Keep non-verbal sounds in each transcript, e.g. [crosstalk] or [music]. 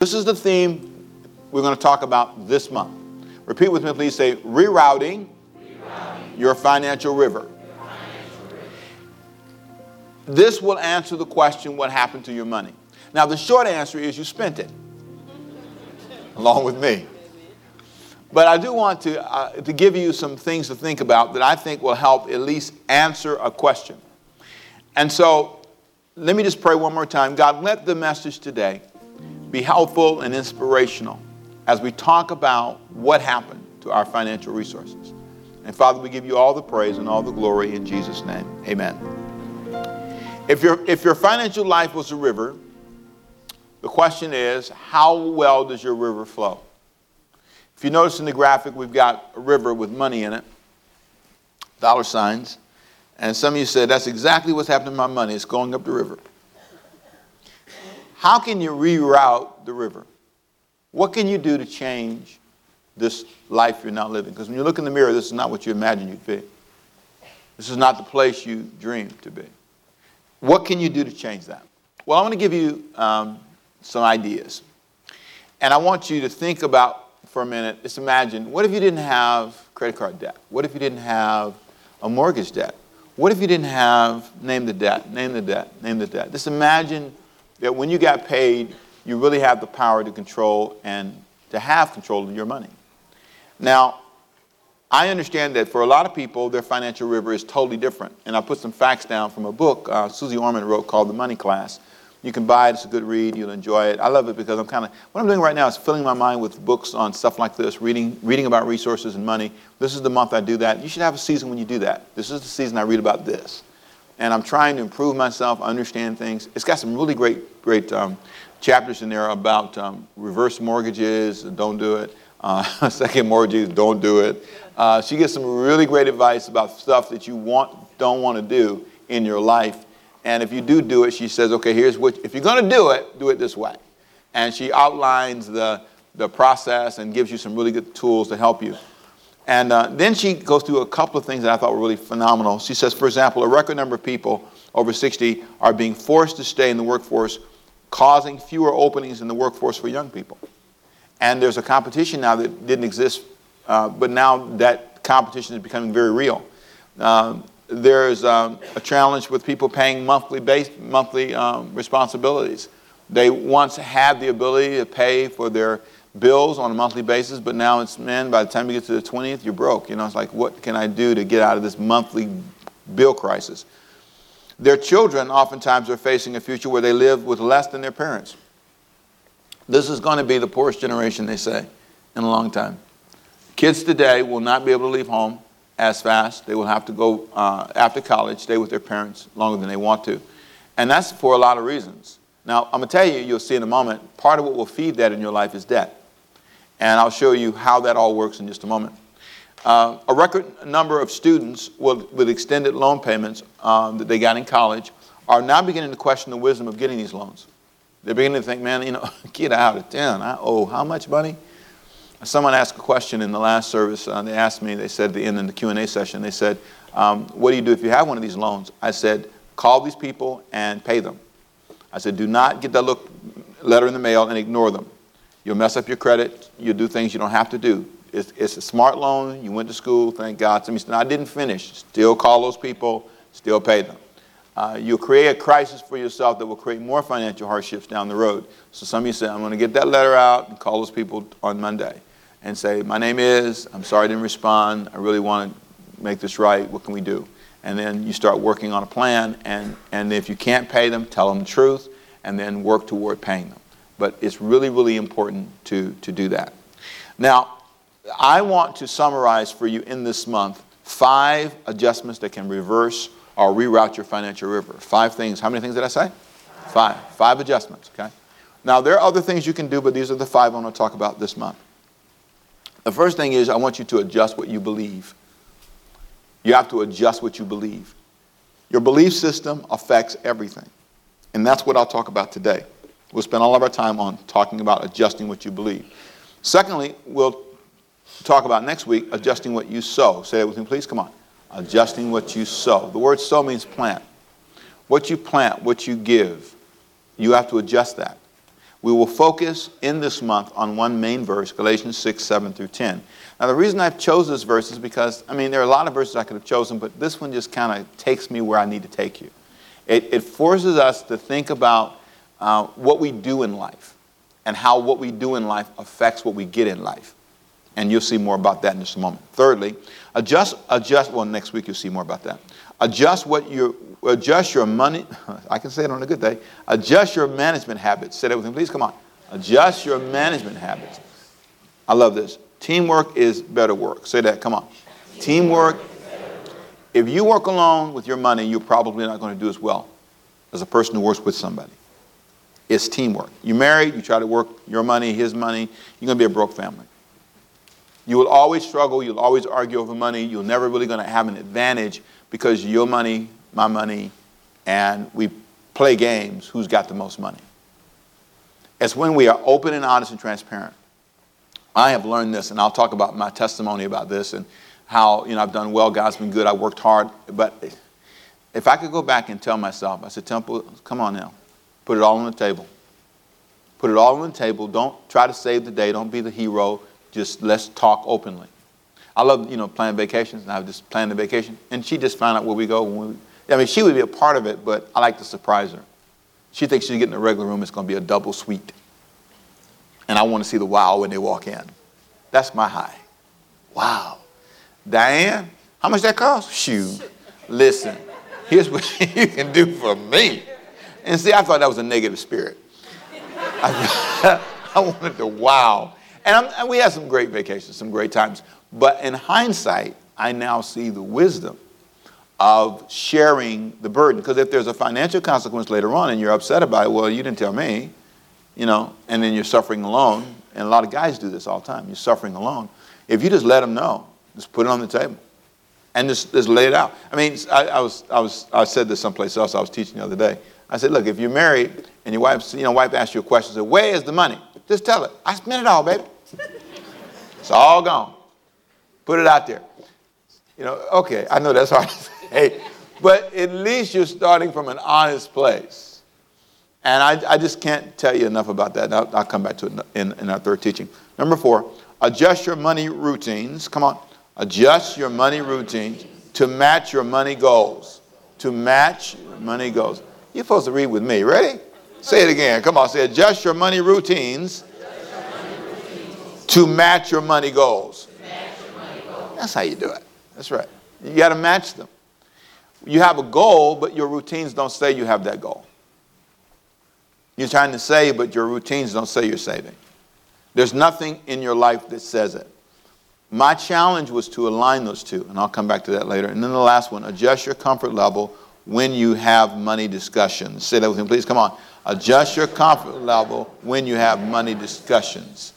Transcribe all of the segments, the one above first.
This is the theme we're going to talk about this month. Repeat with me, please. Say, rerouting, rerouting. Your, financial river. your financial river. This will answer the question what happened to your money? Now, the short answer is you spent it, [laughs] along with me. But I do want to, uh, to give you some things to think about that I think will help at least answer a question. And so, let me just pray one more time. God, let the message today be helpful and inspirational as we talk about what happened to our financial resources. And Father, we give you all the praise and all the glory in Jesus' name. Amen. If your, if your financial life was a river, the question is, how well does your river flow? If you notice in the graphic, we've got a river with money in it, dollar signs. And some of you said, that's exactly what's happening to my money. It's going up the river. How can you reroute the river? What can you do to change this life you're now living? Because when you look in the mirror, this is not what you imagine you'd be. This is not the place you dreamed to be. What can you do to change that? Well, I want to give you um, some ideas. And I want you to think about for a minute, just imagine what if you didn't have credit card debt? What if you didn't have a mortgage debt? What if you didn't have, name the debt, name the debt, name the debt? Just imagine that when you got paid, you really have the power to control and to have control of your money. Now, I understand that for a lot of people, their financial river is totally different. And I put some facts down from a book uh, Suze Orman wrote called The Money Class. You can buy it, it's a good read, you'll enjoy it. I love it because I'm kind of, what I'm doing right now is filling my mind with books on stuff like this, reading, reading about resources and money. This is the month I do that. You should have a season when you do that. This is the season I read about this and I'm trying to improve myself, understand things. It's got some really great, great um, chapters in there about um, reverse mortgages, don't do it. Uh, [laughs] second mortgages, don't do it. Uh, she gets some really great advice about stuff that you want, don't want to do in your life. And if you do do it, she says, okay, here's what, if you're going to do it, do it this way. And she outlines the, the process and gives you some really good tools to help you. And uh, then she goes through a couple of things that I thought were really phenomenal. She says, for example, a record number of people over 60 are being forced to stay in the workforce, causing fewer openings in the workforce for young people. And there's a competition now that didn't exist, uh, but now that competition is becoming very real. Uh, there's um, a challenge with people paying monthly based monthly um, responsibilities. They once had the ability to pay for their bills on a monthly basis, but now it's, man, by the time you get to the 20th, you're broke. You know, it's like, what can I do to get out of this monthly bill crisis? Their children oftentimes are facing a future where they live with less than their parents. This is going to be the poorest generation, they say, in a long time. Kids today will not be able to leave home as fast. They will have to go uh, after college, stay with their parents longer than they want to. And that's for a lot of reasons. Now, I'm going to tell you, you'll see in a moment, part of what will feed that in your life is debt. And I'll show you how that all works in just a moment. Uh, a record number of students with, with extended loan payments um, that they got in college are now beginning to question the wisdom of getting these loans. They're beginning to think, man, you know, [laughs] get out of town. I owe how much money? Someone asked a question in the last service. Uh, they asked me, they said the end of the Q&A session, they said, um, what do you do if you have one of these loans? I said, call these people and pay them. I said, do not get that look, letter in the mail and ignore them. You'll mess up your credit. You'll do things you don't have to do. It's, it's a smart loan. You went to school, thank God. Some I didn't finish. Still call those people, still pay them. Uh, you'll create a crisis for yourself that will create more financial hardships down the road. So some of you say, I'm going to get that letter out and call those people on Monday and say, My name is, I'm sorry I didn't respond. I really want to make this right. What can we do? And then you start working on a plan. And, and if you can't pay them, tell them the truth and then work toward paying them but it's really, really important to, to do that. Now, I want to summarize for you in this month five adjustments that can reverse or reroute your financial river. Five things. How many things did I say? Five. Five adjustments, okay? Now, there are other things you can do, but these are the five I want to talk about this month. The first thing is I want you to adjust what you believe. You have to adjust what you believe. Your belief system affects everything. And that's what I'll talk about today. We'll spend all of our time on talking about adjusting what you believe. Secondly, we'll talk about next week adjusting what you sow. Say that with me, please. Come on. Adjusting what you sow. The word sow means plant. What you plant, what you give, you have to adjust that. We will focus in this month on one main verse, Galatians 6, 7 through 10. Now, the reason I've chosen this verse is because, I mean, there are a lot of verses I could have chosen, but this one just kind of takes me where I need to take you. It, it forces us to think about uh, what we do in life and how what we do in life affects what we get in life. And you'll see more about that in just a moment. Thirdly, adjust, adjust, well, next week you'll see more about that. Adjust what you adjust your money, [laughs] I can say it on a good day, adjust your management habits. Say that with me, please. Come on. Adjust your management habits. I love this. Teamwork is better work. Say that. Come on. Teamwork. If you work alone with your money, you're probably not going to do as well as a person who works with somebody. It's teamwork. You married, you try to work your money, his money, you're going to be a broke family. You will always struggle, you'll always argue over money, you're never really going to have an advantage because your money, my money, and we play games who's got the most money. It's when we are open and honest and transparent. I have learned this, and I'll talk about my testimony about this and how you know I've done well. God's been good. I worked hard, but if I could go back and tell myself, I said, Temple, come on now, put it all on the table. Put it all on the table. Don't try to save the day. Don't be the hero. Just let's talk openly. I love, you know, planning vacations, and I just planned a vacation, and she just found out where we go. We, I mean, she would be a part of it, but I like to surprise her. She thinks she's getting a regular room. It's going to be a double suite, and I want to see the wow when they walk in. That's my high. Wow, Diane, how much that cost? Shoot, listen, here's what [laughs] you can do for me. And see, I thought that was a negative spirit. I, [laughs] I wanted to wow. And, and, we had some great vacations, some great times. But in hindsight, I now see the wisdom of sharing the burden. Because if there's a financial consequence later on and you're upset about it, well, you didn't tell me, you know, and then you're suffering alone. And a lot of guys do this all the time. You're suffering alone. If you just let them know, just put it on the table and just, just lay it out. I mean, I, I, was, I, was, I said this someplace else. I was teaching the other day. I said, look, if you're married and your wife, you know, wife asks you a question, say, where is the money? Just tell her, I spent it all, baby. it's all gone. Put it out there. You know, okay, I know that's hard to [laughs] say, but at least you're starting from an honest place. And I, I just can't tell you enough about that. I'll, I'll come back to it in, in our third teaching. Number four, adjust your money routines. Come on. Adjust your money routines to match your money goals. To match money goals. You're supposed to read with me. Ready? Say it again. Come on. Say, adjust your money routines, to match your money goals. That's how you do it. That's right. You got to match them. You have a goal, but your routines don't say you have that goal. You're trying to save, but your routines don't say you're saving. There's nothing in your life that says it. My challenge was to align those two, and I'll come back to that later. And then the last one adjust your comfort level when you have money discussions. Say that with me, please. Come on. Adjust your comfort level when you have money discussions.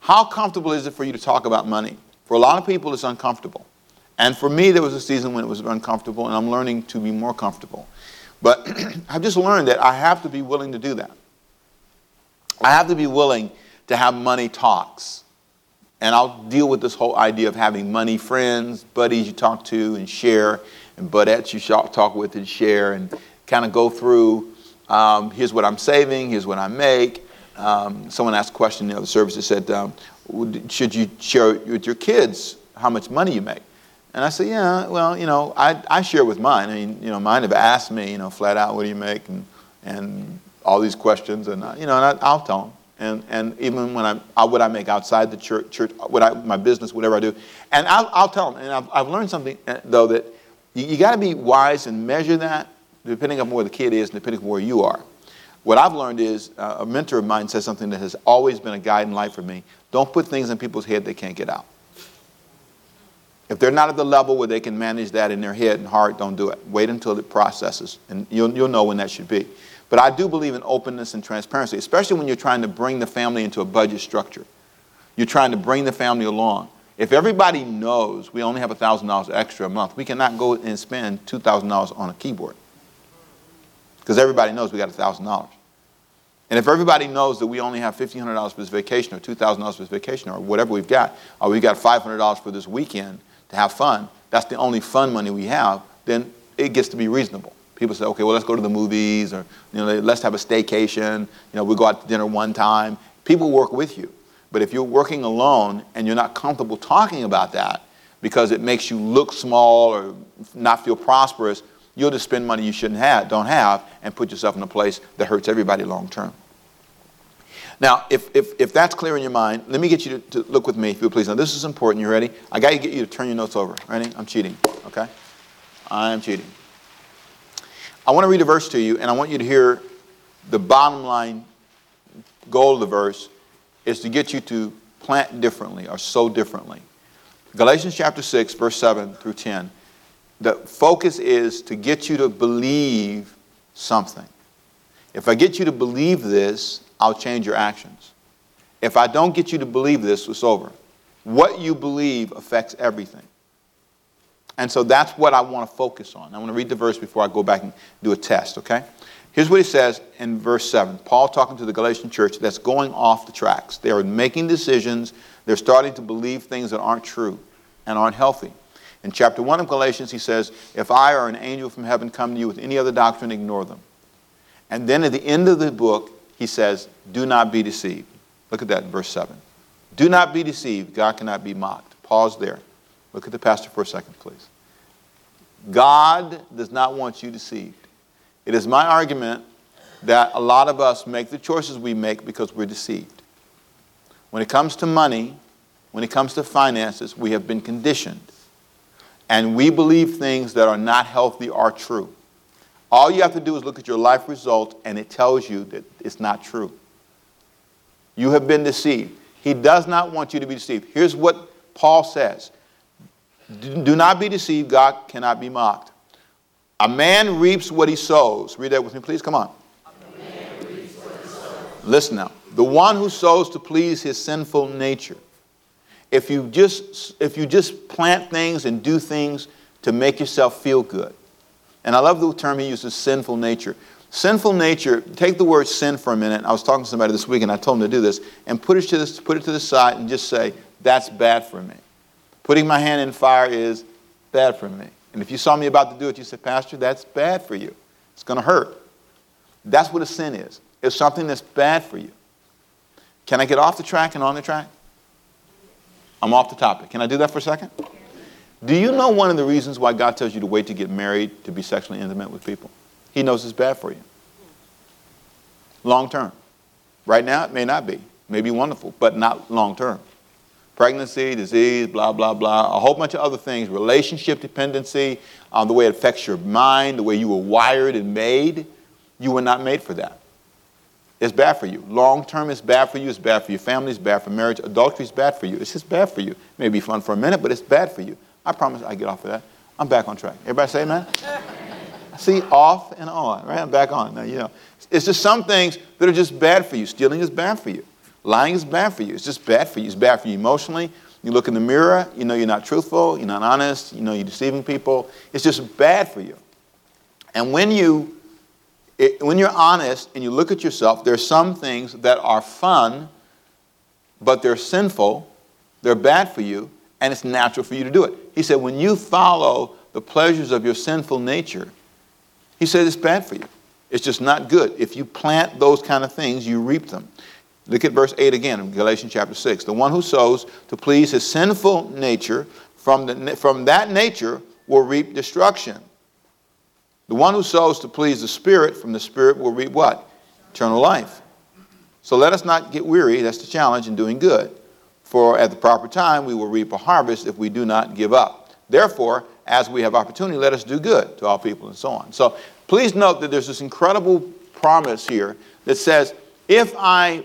How comfortable is it for you to talk about money? For a lot of people, it's uncomfortable. And for me, there was a season when it was uncomfortable, and I'm learning to be more comfortable. But [clears throat] I've just learned that I have to be willing to do that. I have to be willing to have money talks. And I'll deal with this whole idea of having money friends, buddies you talk to and share, and budettes you talk with and share, and kind of go through um, here's what I'm saving, here's what I make. Um, someone asked a question in the other service that said, um, should you share with your kids how much money you make? And I said, yeah, well, you know, I, I share with mine. I mean, you know, mine have asked me, you know, flat out, what do you make? And, and all these questions, and, I, you know, and I, will tell them and, and even when I'm, I, what I make outside the church, church what I, my business, whatever I do. And I'll, I'll tell them. And I've, I've learned something, uh, though, that you, you got to be wise and measure that depending on where the kid is and depending on where you are. What I've learned is uh, a mentor of mine says something that has always been a guide in life for me. Don't put things in people's head they can't get out. If they're not at the level where they can manage that in their head and heart, don't do it. Wait until it processes, and you'll, you'll know when that should be. But I do believe in openness and transparency, especially when you're trying to bring the family into a budget structure. You're trying to bring the family along. If everybody knows we only have $1,000 extra a month, we cannot go and spend $2,000 on a keyboard. Because everybody knows we got $1,000. And if everybody knows that we only have $1,500 for this vacation or $2,000 for this vacation or whatever we've got, or we've got $500 for this weekend to have fun, that's the only fun money we have, then it gets to be reasonable People say, okay, well, let's go to the movies or you know, let's have a staycation. You know, we go out to dinner one time. People work with you. But if you're working alone and you're not comfortable talking about that because it makes you look small or not feel prosperous, you'll just spend money you shouldn't have, don't have, and put yourself in a place that hurts everybody long term. Now, if, if, if that's clear in your mind, let me get you to, to look with me, if you please. Now, this is important. You ready? I got to get you to turn your notes over. Ready? I'm cheating. Okay? I'm cheating. I want to read a verse to you, and I want you to hear the bottom line goal of the verse is to get you to plant differently or sow differently. Galatians chapter 6, verse 7 through 10. The focus is to get you to believe something. If I get you to believe this, I'll change your actions. If I don't get you to believe this, it's over. What you believe affects everything. And so that's what I want to focus on. I want to read the verse before I go back and do a test, okay? Here's what he says in verse 7. Paul talking to the Galatian church that's going off the tracks. They are making decisions. They're starting to believe things that aren't true and aren't healthy. In chapter 1 of Galatians, he says, If I or an angel from heaven come to you with any other doctrine, ignore them. And then at the end of the book, he says, Do not be deceived. Look at that in verse 7. Do not be deceived. God cannot be mocked. Pause there. Look at the pastor for a second, please. God does not want you deceived. It is my argument that a lot of us make the choices we make because we're deceived. When it comes to money, when it comes to finances, we have been conditioned. And we believe things that are not healthy are true. All you have to do is look at your life results, and it tells you that it's not true. You have been deceived. He does not want you to be deceived. Here's what Paul says Do not be deceived, God cannot be mocked. A man reaps what he sows. Read that with me, please. Come on. Listen now. The one who sows to please his sinful nature. If you just if you just plant things and do things to make yourself feel good, and I love the term he uses, sinful nature. Sinful nature, take the word sin for a minute. I was talking to somebody this week and I told him to do this, and put it to, this, put it to the side and just say, that's bad for me. Putting my hand in fire is bad for me. And if you saw me about to do it, you said, Pastor, that's bad for you. It's going to hurt. That's what a sin is. It's something that's bad for you. Can I get off the track and on the track? I'm off the topic. Can I do that for a second? Do you know one of the reasons why God tells you to wait to get married to be sexually intimate with people? He knows it's bad for you. Long term. Right now, it may not be. It may be wonderful, but not long term. Pregnancy, disease, blah, blah, blah, a whole bunch of other things, relationship dependency, um, the way it affects your mind, the way you were wired and made. You were not made for that. It's bad for you. Long term, it's bad for you. It's bad for your family. It's bad for marriage. Adultery is bad for you. It's just bad for you. It may be fun for a minute, but it's bad for you. I promise I get off of that. I'm back on track. Everybody say amen? [laughs] See, off and on, right? I'm back on. Now, you know, it's just some things that are just bad for you. Stealing is bad for you. Lying is bad for you. It's just bad for you. It's bad for you emotionally. You look in the mirror, you know you're not truthful, you're not honest, you know you're deceiving people. It's just bad for you. And when you it, when you're honest and you look at yourself, there's some things that are fun, but they're sinful, they're bad for you, and it's natural for you to do it. He said, when you follow the pleasures of your sinful nature, he said it's bad for you. It's just not good. If you plant those kind of things, you reap them. Look at verse 8 again in Galatians chapter 6. The one who sows to please his sinful nature, from, the, from that nature will reap destruction. The one who sows to please the Spirit, from the Spirit will reap what? Eternal life. So let us not get weary, that's the challenge, in doing good. For at the proper time we will reap a harvest if we do not give up. Therefore, as we have opportunity, let us do good to all people and so on. So please note that there's this incredible promise here that says, if I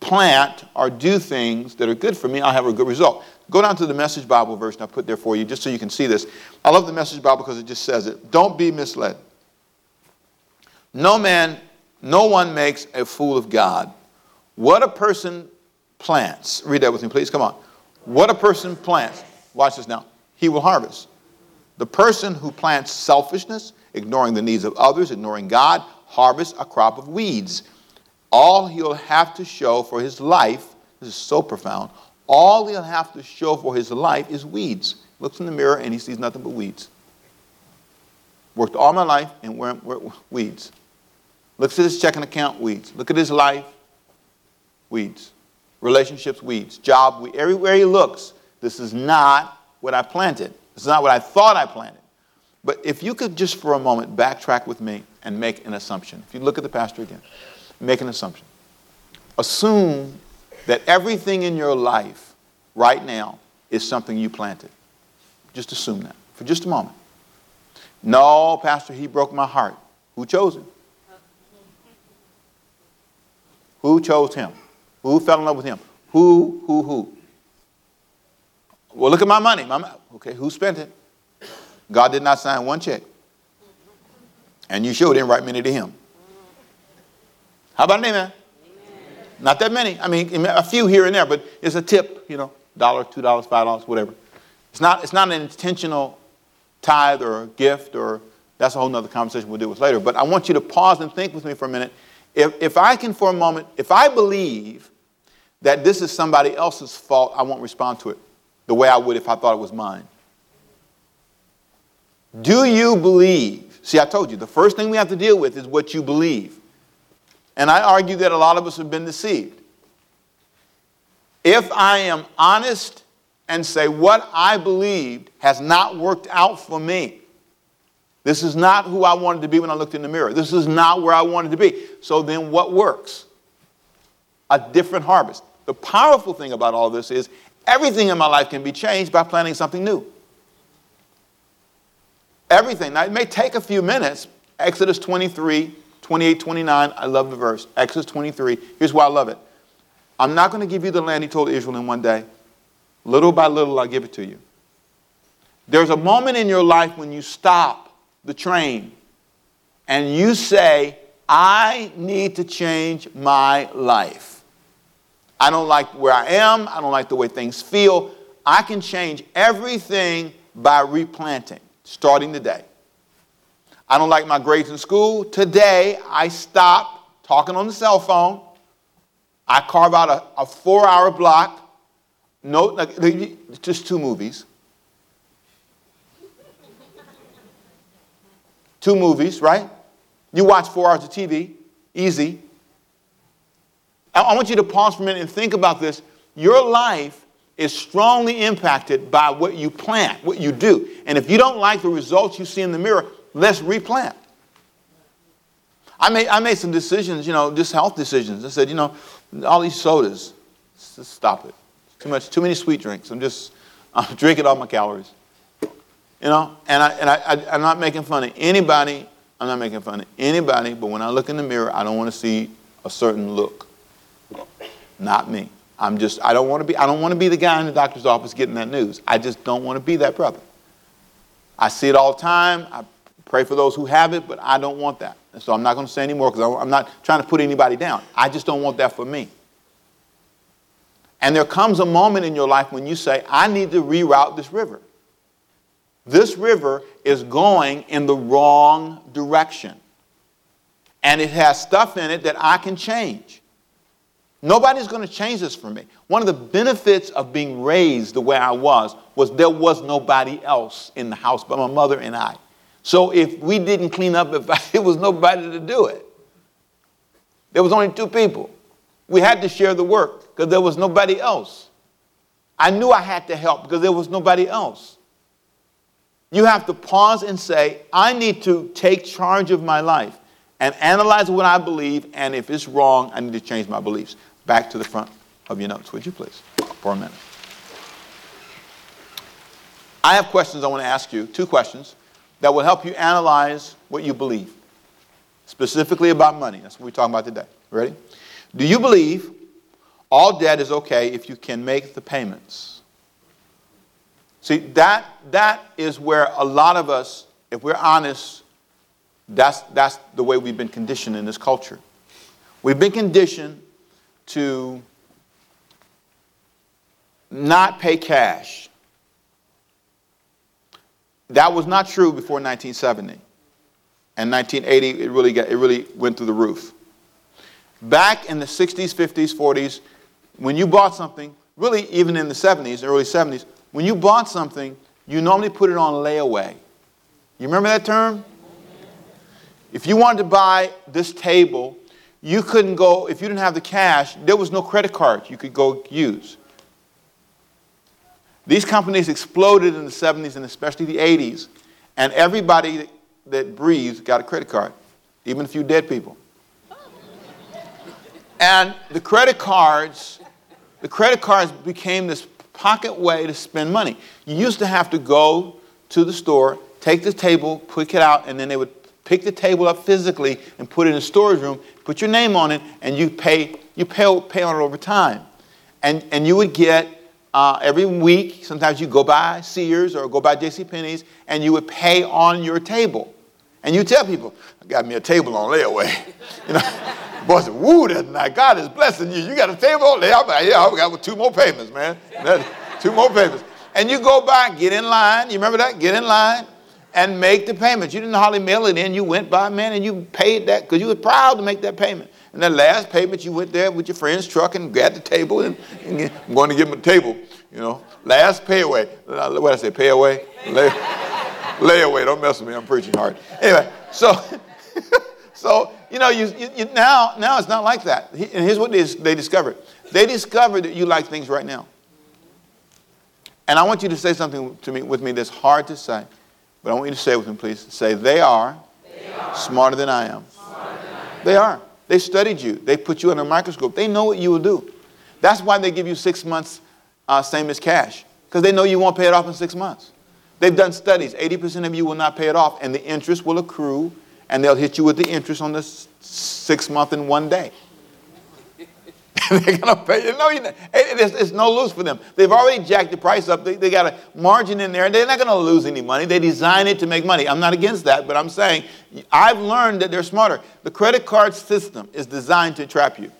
plant or do things that are good for me, I'll have a good result. Go down to the Message Bible version I put there for you just so you can see this. I love the Message Bible because it just says it. Don't be misled. No man, no one makes a fool of God. What a person plants. Read that with me, please. Come on. What a person plants. Watch this now. He will harvest. The person who plants selfishness, ignoring the needs of others, ignoring God, harvests a crop of weeds. All he'll have to show for his life, this is so profound, all he'll have to show for his life is weeds. Looks in the mirror and he sees nothing but weeds. Worked all my life and we're, we're, weeds. Looks at his checking account, weeds. Look at his life, weeds. Relationships, weeds. Job, weeds. Everywhere he looks, this is not what I planted. This is not what I thought I planted. But if you could just for a moment backtrack with me and make an assumption. If you look at the pastor again, make an assumption. Assume that everything in your life right now is something you planted. Just assume that for just a moment. No, Pastor, he broke my heart. Who chose him? Who chose him? Who fell in love with him? Who, who, who? Well, look at my money. My, okay, who spent it? God did not sign one check. And you sure didn't write many to him. How about an amen? amen? Not that many. I mean, a few here and there, but it's a tip, you know, dollar, two dollars, five dollars, whatever. It's not, it's not an intentional tithe or gift or that's a whole nother conversation we'll deal with later. But I want you to pause and think with me for a minute. If, if I can, for a moment, if I believe that this is somebody else's fault, I won't respond to it the way I would if I thought it was mine. Do you believe? See, I told you, the first thing we have to deal with is what you believe. And I argue that a lot of us have been deceived. If I am honest and say what I believed has not worked out for me, this is not who I wanted to be when I looked in the mirror. This is not where I wanted to be. So then what works? A different harvest. The powerful thing about all this is everything in my life can be changed by planting something new. Everything. Now, it may take a few minutes. Exodus 23, 28, 29. I love the verse. Exodus 23. Here's why I love it. I'm not going to give you the land he told Israel in one day. Little by little, I'll give it to you. There's a moment in your life when you stop the train and you say, I need to change my life. I don't like where I am. I don't like the way things feel. I can change everything by replanting starting today. I don't like my grades in school. Today, I stop talking on the cell phone. I carve out a, a four hour block. No, just two movies. two movies, right? You watch four hours of TV, easy. I want you to pause for a minute and think about this. Your life is strongly impacted by what you plant, what you do. And if you don't like the results you see in the mirror, let's replant. I made, I made some decisions, you know, just health decisions. I said, you know, all these sodas, stop it. Too much, too many sweet drinks. I'm just, [laughs] I'm drinking all my calories. You know, and, I, and I, I, I'm not making fun of anybody. I'm not making fun of anybody, but when I look in the mirror, I don't want to see a certain look. Not me. I'm just, I don't want to be, I don't want to be the guy in the doctor's office getting that news. I just don't want to be that brother. I see it all the time. I pray for those who have it, but I don't want that. And so I'm not going to say anymore because I'm not trying to put anybody down. I just don't want that for me. And there comes a moment in your life when you say, I need to reroute this river. This river is going in the wrong direction. And it has stuff in it that I can change. Nobody's going to change this for me. One of the benefits of being raised the way I was was there was nobody else in the house but my mother and I. So if we didn't clean up, if [laughs] it was nobody to do it. There was only two people. We had to share the work because there was nobody else. I knew I had to help because there was nobody else. You have to pause and say, I need to take charge of my life and analyze what I believe, and if it's wrong, I need to change my beliefs back to the front of your notes, would you please, for a minute. I have questions I want to ask you, two questions, that will help you analyze what you believe, specifically about money. That's what we're talking about today. Ready? Do you believe all debt is okay if you can make the payments? See, that, that is where a lot of us, if we're honest, that's, that's the way we've been conditioned in this culture. We've been conditioned to not pay cash. That was not true before 1970. And 1980, it really, got, it really went through the roof. Back in the 60s, 50s, 40s, when you bought something, really even in the 70s, early 70s, when you bought something, you normally put it on layaway. You remember that term? If you wanted to buy this table, you couldn't go, if you didn't have the cash, there was no credit card you could go use. These companies exploded in the 70s and especially the 80s, and everybody that breathes got a credit card, even a few dead people. And the credit cards, the credit cards became this pocket way to spend money. You used to have to go to the store, take the table, pick it out, and then they would pick the table up physically and put it in a storage room, put your name on it, and you pay, you pay, pay on it over time. And, and you would get uh, every week, sometimes you go by Sears or go by J.C. Penney's, and you would pay on your table. And you tell people, I got me a table on layaway. [laughs] you know, boy said, woo, that night. God is blessing you. You got a table on layaway? Yeah, I got two more payments, man. [laughs] two more payments. And you go by, get in line. You remember that? Get in line and make the payments. You didn't hardly mail it in. You went by, man, and you paid that because you were proud to make that payment. And that last payment, you went there with your friend's truck and grabbed the table and, and I'm going to give him a table, you know. Last pay away. Uh, what did I say? Pay away? Lay, lay away. Don't mess with me. I'm preaching hard. Anyway, so, [laughs] so you know, you, you, now, now it's not like that. And here's what they, they discovered. They discovered that you like things right now. And I want you to say something to me with me that's hard to say, but I want you to say it with me, please. Say, they are, they are smarter than I am. Than I am. They are. They studied you. They put you under a microscope. They know what you will do. That's why they give you six months, uh, same as cash, because they know you won't pay it off in six months. They've done studies. 80% of you will not pay it off, and the interest will accrue, and they'll hit you with the interest on the six month in one day. [laughs] they're going to pay. No, you it's, it's, no lose for them. They've already jacked the price up. They, they got a margin in there. And they're not going to lose any money. They design it to make money. I'm not against that, but I'm saying I've learned that they're smarter. The credit card system is designed to trap you.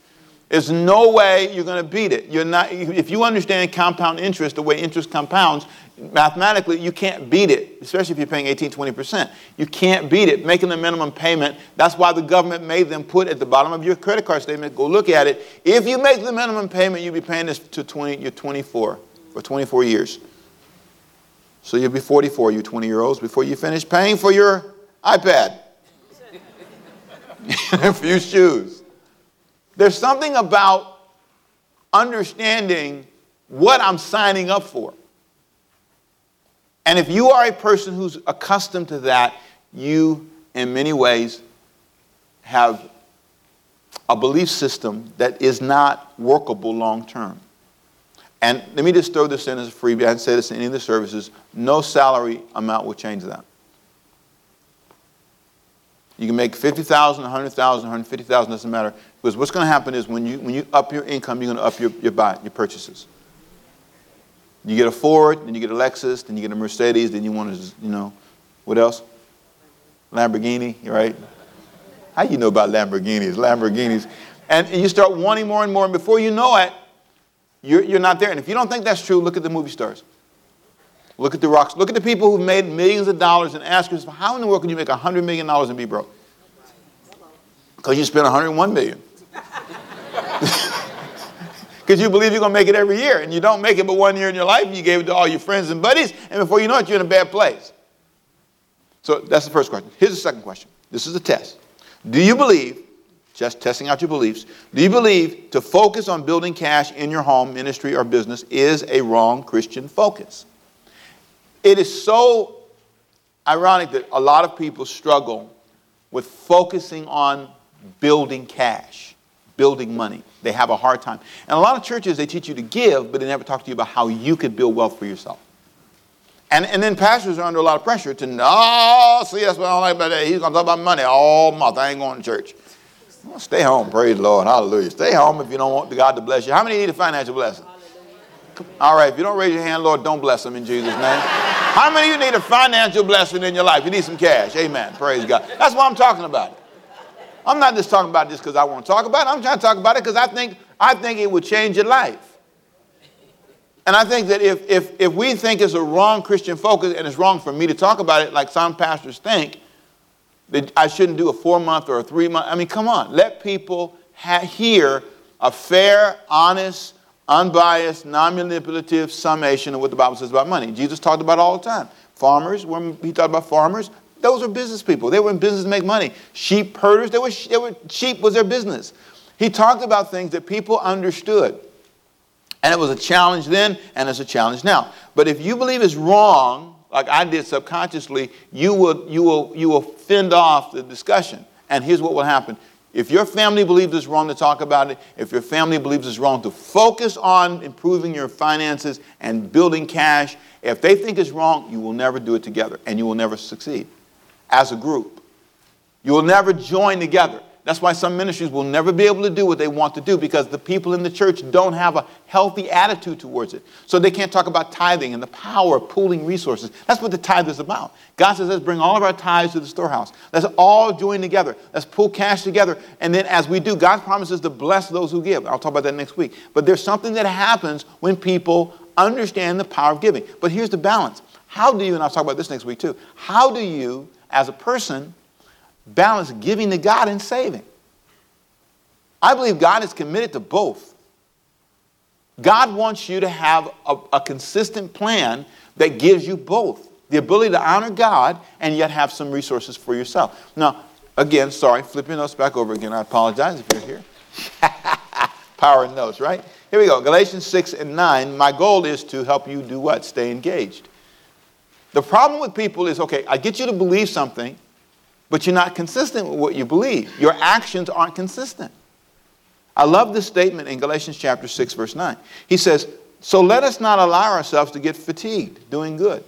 There's no way you're going to beat it. You're not, if you understand compound interest, the way interest compounds, mathematically, you can't beat it, especially if you're paying 18, 20%. You can't beat it. Making the minimum payment, that's why the government made them put at the bottom of your credit card statement, go look at it. If you make the minimum payment, you'll be paying this to 20, you're 24, for 24 years. So you'll be 44, you 20 year olds, before you finish paying for your iPad, a few shoes. There's something about understanding what I'm signing up for. And if you are a person who's accustomed to that, you, in many ways, have a belief system that is not workable long term. And let me just throw this in as a freebie. I say this in any of the services. No salary amount will change that. You can make 50,000, 100,000, 150,000, doesn't matter. Because what's going to happen is when you, when you up your income, you're going to up your, your buy, your purchases. You get a Ford, then you get a Lexus, then you get a Mercedes, then you want to, you know, what else? Lamborghini, right? How you know about Lamborghinis? Lamborghinis. And, and you start wanting more and more, and before you know it, you're, you're not there. And if you don't think that's true, look at the movie stars. Look at the rocks. Look at the people who've made millions of dollars and ask yourself, how in the world can you make $100 million and be broke? Because you spent $101 million. [laughs] Because you believe you're going to make it every year, and you don't make it but one year in your life, and you gave it to all your friends and buddies, and before you know it, you're in a bad place. So that's the first question. Here's the second question. This is a test. Do you believe, just testing out your beliefs, do you believe to focus on building cash in your home, ministry, or business is a wrong Christian focus? It is so ironic that a lot of people struggle with focusing on building cash, building money. They have a hard time. And a lot of churches, they teach you to give, but they never talk to you about how you could build wealth for yourself. And, and then pastors are under a lot of pressure to, no, see, that's what I don't like about that. He's going to talk about money all month. I ain't going to church. Well, stay home, praise the Lord, hallelujah. Stay home if you don't want God to bless you. How many need a financial blessing? All right, if you don't raise your hand, Lord, don't bless them in Jesus' name. How many of you need a financial blessing in your life? You need some cash. Amen. Praise God. That's what I'm talking about. I'm not just talking about this because I want to talk about it. I'm trying to talk about it because I think, I think it would change your life. And I think that if, if, if we think it's a wrong Christian focus and it's wrong for me to talk about it like some pastors think, that I shouldn't do a four month or a three month. I mean, come on. Let people ha- hear a fair, honest, unbiased, non manipulative summation of what the Bible says about money. Jesus talked about all the time. Farmers, when he talked about farmers, Those were business people. They were in business to make money. Sheep herders, they were, they were, sheep was their business. He talked about things that people understood. And it was a challenge then, and it's a challenge now. But if you believe it's wrong, like I did subconsciously, you will, you will, you will fend off the discussion. And here's what will happen. If your family believes it's wrong to talk about it, if your family believes it's wrong to focus on improving your finances and building cash, if they think it's wrong, you will never do it together and you will never succeed as a group. You will never join together. That's why some ministries will never be able to do what they want to do because the people in the church don't have a healthy attitude towards it. So they can't talk about tithing and the power of pooling resources. That's what the tithe is about. God says, let's bring all of our tithes to the storehouse. Let's all join together. Let's pull cash together. And then as we do, God promises to bless those who give. I'll talk about that next week. But there's something that happens when people understand the power of giving. But here's the balance. How do you, and I'll talk about this next week too, how do you, as a person, balance giving to God and saving. I believe God is committed to both. God wants you to have a, a, consistent plan that gives you both the ability to honor God and yet have some resources for yourself. Now, again, sorry, flipping those back over again. I apologize if you're here. [laughs] Power in those, right? Here we go. Galatians 6 and 9. My goal is to help you do what? Stay engaged. The problem with people is okay, I get you to believe something, but you're not consistent with what you believe. Your actions aren't consistent. I love this statement in Galatians chapter 6, verse 9. He says, So let us not allow ourselves to get fatigued doing good.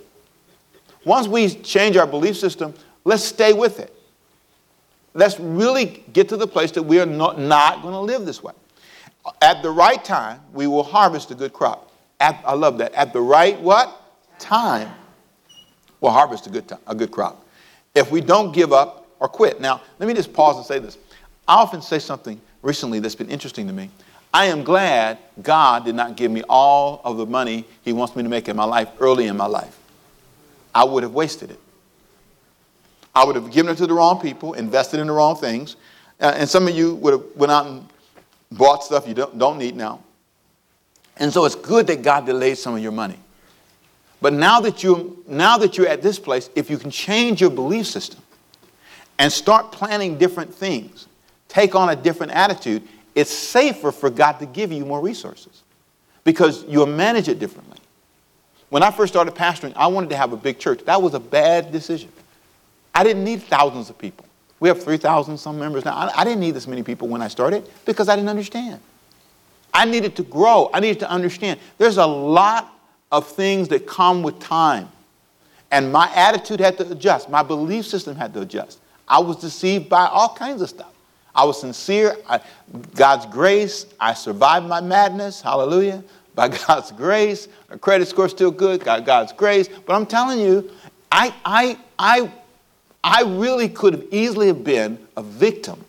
Once we change our belief system, let's stay with it. Let's really get to the place that we are not, not going to live this way. At the right time, we will harvest a good crop. At, I love that. At the right what? Time, we'll harvest a good, time, a good crop if we don't give up or quit. Now, let me just pause and say this. I often say something recently that's been interesting to me. I am glad God did not give me all of the money He wants me to make in my life early in my life. I would have wasted it. I would have given it to the wrong people, invested in the wrong things, uh, and some of you would have went out and bought stuff you don't, don't need now. And so it's good that God delayed some of your money. But now that, you, now that you're at this place, if you can change your belief system and start planning different things, take on a different attitude, it's safer for God to give you more resources because you'll manage it differently. When I first started pastoring, I wanted to have a big church. That was a bad decision. I didn't need thousands of people. We have 3,000 some members now. I, I didn't need this many people when I started because I didn't understand. I needed to grow. I needed to understand. There's a lot of things that come with time. And my attitude had to adjust, my belief system had to adjust. I was deceived by all kinds of stuff. I was sincere. I, God's grace, I survived my madness. Hallelujah. By [laughs] God's grace, my credit score still good. God's grace. But I'm telling you, I, I, I, I really could have easily have been a victim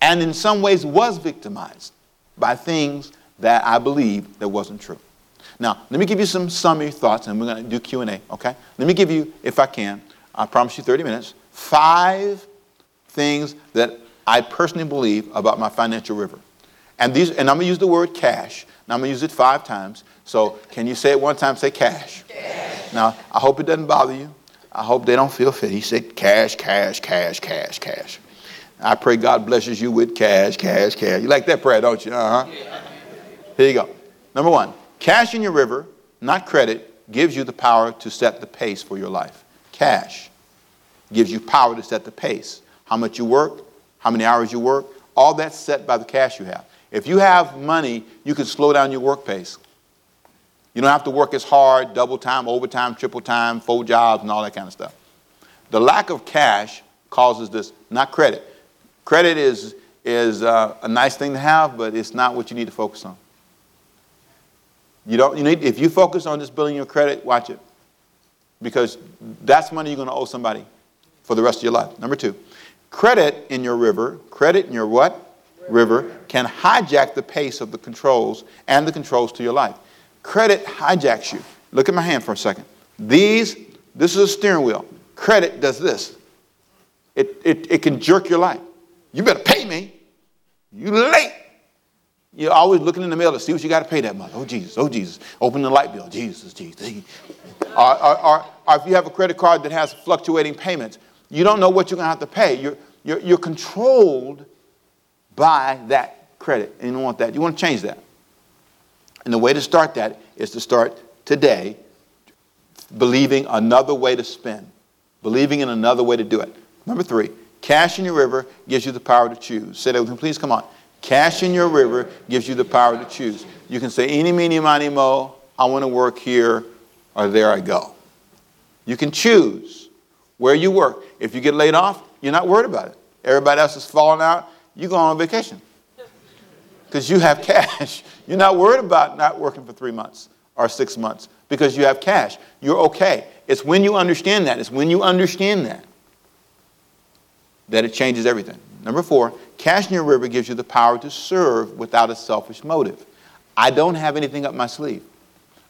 and in some ways was victimized by things that I believed that wasn't true. Now, let me give you some summary thoughts, and we're going to do Q&A, okay? Let me give you, if I can, I promise you 30 minutes, five things that I personally believe about my financial river. And, these, and I'm going to use the word cash. Now, I'm going to use it five times. So can you say it one time? Say cash. cash. Now, I hope it doesn't bother you. I hope they don't feel fit. He said cash, cash, cash, cash, cash. I pray God blesses you with cash, cash, cash. You like that prayer, don't you? Uh-huh. Here you go. Number one, Cash in your river, not credit, gives you the power to set the pace for your life. Cash gives you power to set the pace. How much you work, how many hours you work, all that's set by the cash you have. If you have money, you can slow down your work pace. You don't have to work as hard, double time, overtime, triple time, full jobs, and all that kind of stuff. The lack of cash causes this, not credit. Credit is, is uh, a nice thing to have, but it's not what you need to focus on. You don't, you need, if you focus on just building your credit, watch it. Because that's money you're going to owe somebody for the rest of your life. Number two, credit in your river, credit in your what? River, can hijack the pace of the controls and the controls to your life. Credit hijacks you. Look at my hand for a second. These, this is a steering wheel. Credit does this. It, it, it can jerk your life. You better pay me. You late. You're always looking in the mail to see what you got to pay that month. Oh, Jesus, oh, Jesus. Open the light bill. Jesus, Jesus. or, or, or, or, if you have a credit card that has fluctuating payments, you don't know what you're going to have to pay. You're, you're, you're controlled by that credit, and you don't want that. You want to change that. And the way to start that is to start today believing another way to spend, believing in another way to do it. Number three, cash in your river gives you the power to choose. Say that with me, please. Come on. Cash in your river gives you the power to choose. You can say, eeny, meeny, miny, mo, I want to work here, or there I go. You can choose where you work. If you get laid off, you're not worried about it. Everybody else is falling out, you go on vacation because you have cash. [laughs] You're not worried about not working for three months or six months because you have cash. You're okay. It's when you understand that, it's when you understand that, that it changes everything. Number four, your river gives you the power to serve without a selfish motive. I don't have anything up my sleeve.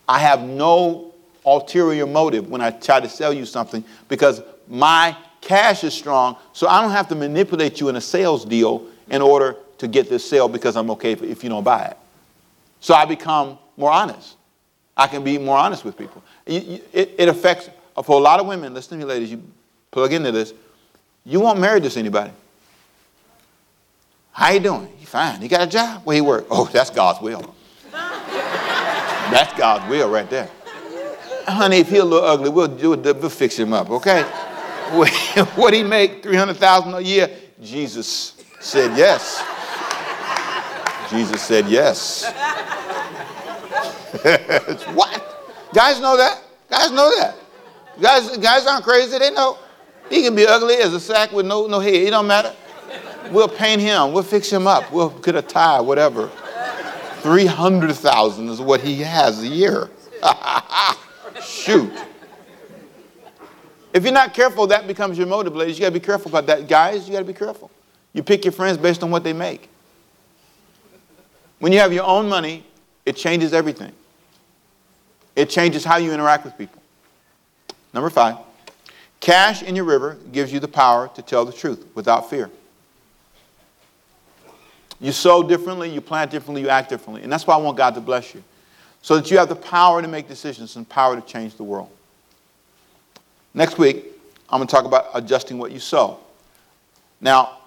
I have no ulterior motive when I try to sell you something because my cash is strong, so I don't have to manipulate you in a sales deal in order to get this sale because I'm okay if you don't buy it. So I become more honest. I can be more honest with people. It, it, affects, for a lot of women, listen to me, ladies, you plug into this, you won't marry this anybody. How you doing? You fine. You got a job? Where you work? Oh, that's God's will. that's God's will right there. Honey, if he's a little ugly, we'll, we'll, we'll fix him up, okay? what [laughs] he make? 300000 a year? Jesus said yes. Jesus said yes. [laughs] what? Guys know that. Guys know that. Guys, guys aren't crazy. They know. He can be ugly as a sack with no, no head. It don't matter. We'll paint him. We'll fix him up. We'll get a tie, whatever. 300,000 is what he has a year. [laughs] Shoot. If you're not careful, that becomes your motive, ladies. You got to be careful about that. Guys, you got to be careful. You pick your friends based on what they make. When you have your own money, it changes everything. It changes how you interact with people. Number five, cash in your river gives you the power to tell the truth without fear. You sow differently, you plant differently, you act differently. And that's why I want God to bless you. So that you have the power to make decisions and power to change the world. Next week, I'm going to talk about adjusting what you sow. Now,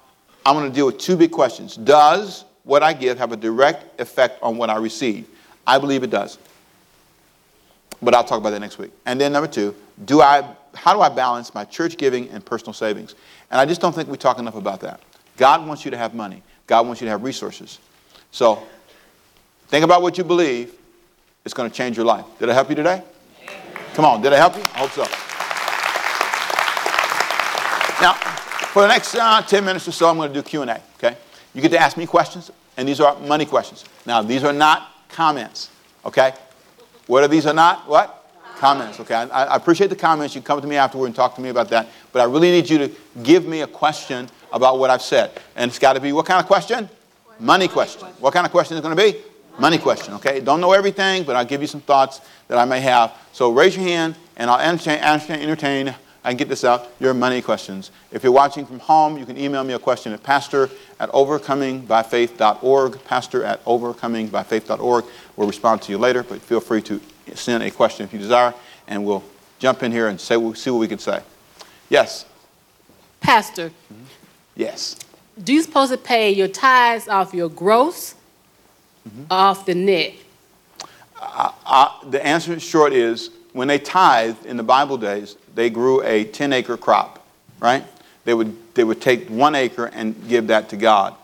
I'm going to deal with two big questions. Does what I give have a direct effect on what I receive? I believe it does. But I'll talk about that next week. And then number two, do I, how do I balance my church giving and personal savings? And I just don't think we talk enough about that. God wants you to have money. God wants you to have resources. So think about what you believe. It's going to change your life. Did I help you today? Come on, did I help you? I hope so. Now, for the next uh, 10 minutes or so, I'm going to do Q&A, okay? You get to ask me questions, and these are money questions. Now, these are not comments, okay? What are these are not? What? Comments, okay? I, I appreciate the comments. You come to me afterward and talk to me about that. But I really need you to give me a question about what I've said. And it's got to be what kind of question? Money question. What kind of question is it going to be? Money question, okay? Don't know everything, but I'll give you some thoughts that I may have. So raise your hand, and I'll entertain, entertain I can get this out, your money questions. If you're watching from home, you can email me a question at pastor at overcomingbyfaith.org, pastor at overcomingbyfaith.org. We'll respond to you later, but feel free to send a question if you desire, and we'll jump in here and say, we'll see what we can say. Yes? Pastor. Mm-hmm. Yes. Do you supposed to pay your tithes off your gross mm-hmm. off the net? Uh, uh, the answer short is when they tithed in the Bible days, they grew a 10 acre crop, right? They would, they would take one acre and give that to God.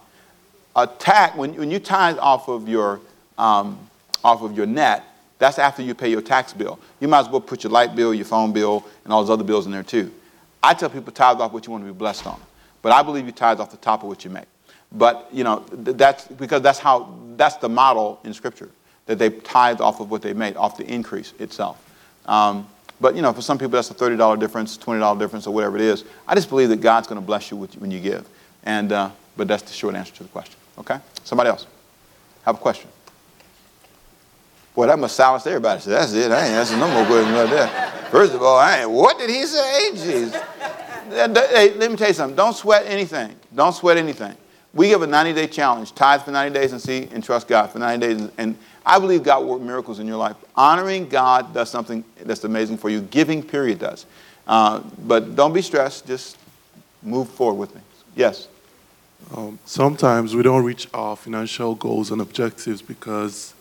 A tax, when, when you tithe off of, your, um, off of your net, that's after you pay your tax bill. You might as well put your light bill, your phone bill, and all those other bills in there too. I tell people tithe off what you want to be blessed on. But I believe you tithe off the top of what you make. But, you know, that's because that's how, that's the model in Scripture, that they tithe off of what they made, off the increase itself. Um, but you know, for some people, that's a $30 difference, $20 difference, or whatever it is. I just believe that God's going to bless you when you give. And, uh, but that's the short answer to the question. Okay? Somebody else? Have a question? Boy, that must silence everybody. So that's it. I ain't asking no more questions right there. First of all, I ain't, what did he say? Jeez. Hey, let me tell you something. Don't sweat anything. Don't sweat anything. we give a 90 day challenge tithe for 90 days and see and trust God for 90 days. And I believe God worked miracles in your life. Honoring God does something that's amazing for you, giving, period, does. Uh, but don't be stressed, just move forward with things. Yes? Um, sometimes we don't reach our financial goals and objectives because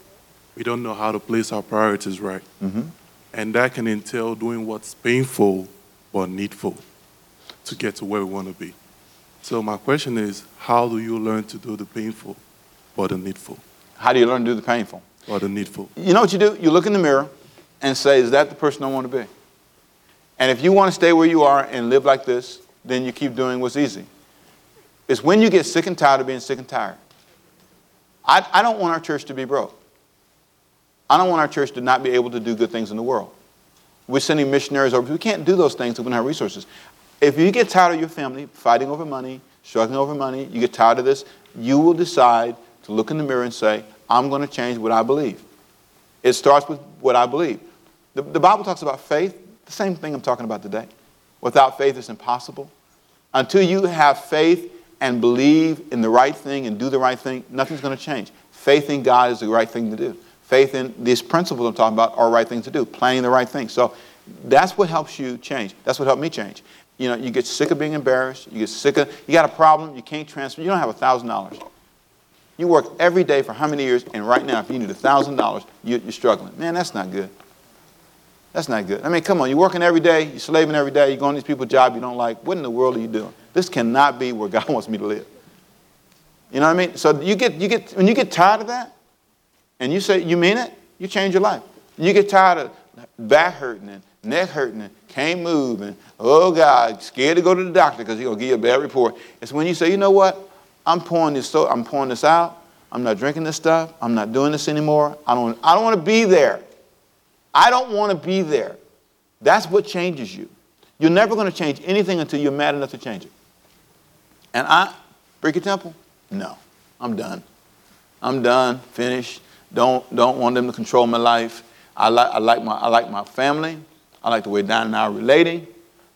we don't know how to place our priorities right. Mm-hmm. And that can entail doing what's painful but needful to get to where we want to be. So, my question is how do you learn to do the painful or the needful? How do you learn to do the painful? Or the needful? You know what you do? You look in the mirror and say, Is that the person I want to be? And if you want to stay where you are and live like this, then you keep doing what's easy. It's when you get sick and tired of being sick and tired. I, I don't want our church to be broke. I don't want our church to not be able to do good things in the world. We're sending missionaries over. We can't do those things if we don't have resources. If you get tired of your family fighting over money, struggling over money, you get tired of this, you will decide to look in the mirror and say, I'm going to change what I believe. It starts with what I believe. The, the Bible talks about faith, the same thing I'm talking about today. Without faith, it's impossible. Until you have faith and believe in the right thing and do the right thing, nothing's going to change. Faith in God is the right thing to do. Faith in these principles I'm talking about are right things to do, planning the right thing. So that's what helps you change. That's what helped me change. You know, you get sick of being embarrassed. You get sick of, you got a problem, you can't transfer, you don't have $1,000. You work every day for how many years, and right now, if you need $1,000, you, you're struggling. Man, that's not good. That's not good. I mean, come on, you're working every day, you're slaving every day, you're going to these people's job you don't like. What in the world are you doing? This cannot be where God [laughs] wants me to live. You know what I mean? So you get, you get, when you get tired of that, and you say, you mean it, you change your life. You get tired of back hurting and neck hurting and can't move and, oh God, scared to go to the doctor because he's to give you a bad report. It's when you say, you know what, I'm pouring this, so, I'm pouring this out. I'm not drinking this stuff. I'm not doing this anymore. I don't, I don't want to be there. I don't want to be there. That's what changes you. You're never going to change anything until you're mad enough to change it. And I, break Bricky Temple, no, I'm done. I'm done, finished. Don't, don't want them to control my life. I like, I, like my, I like my family. I like the way Don and I are relating.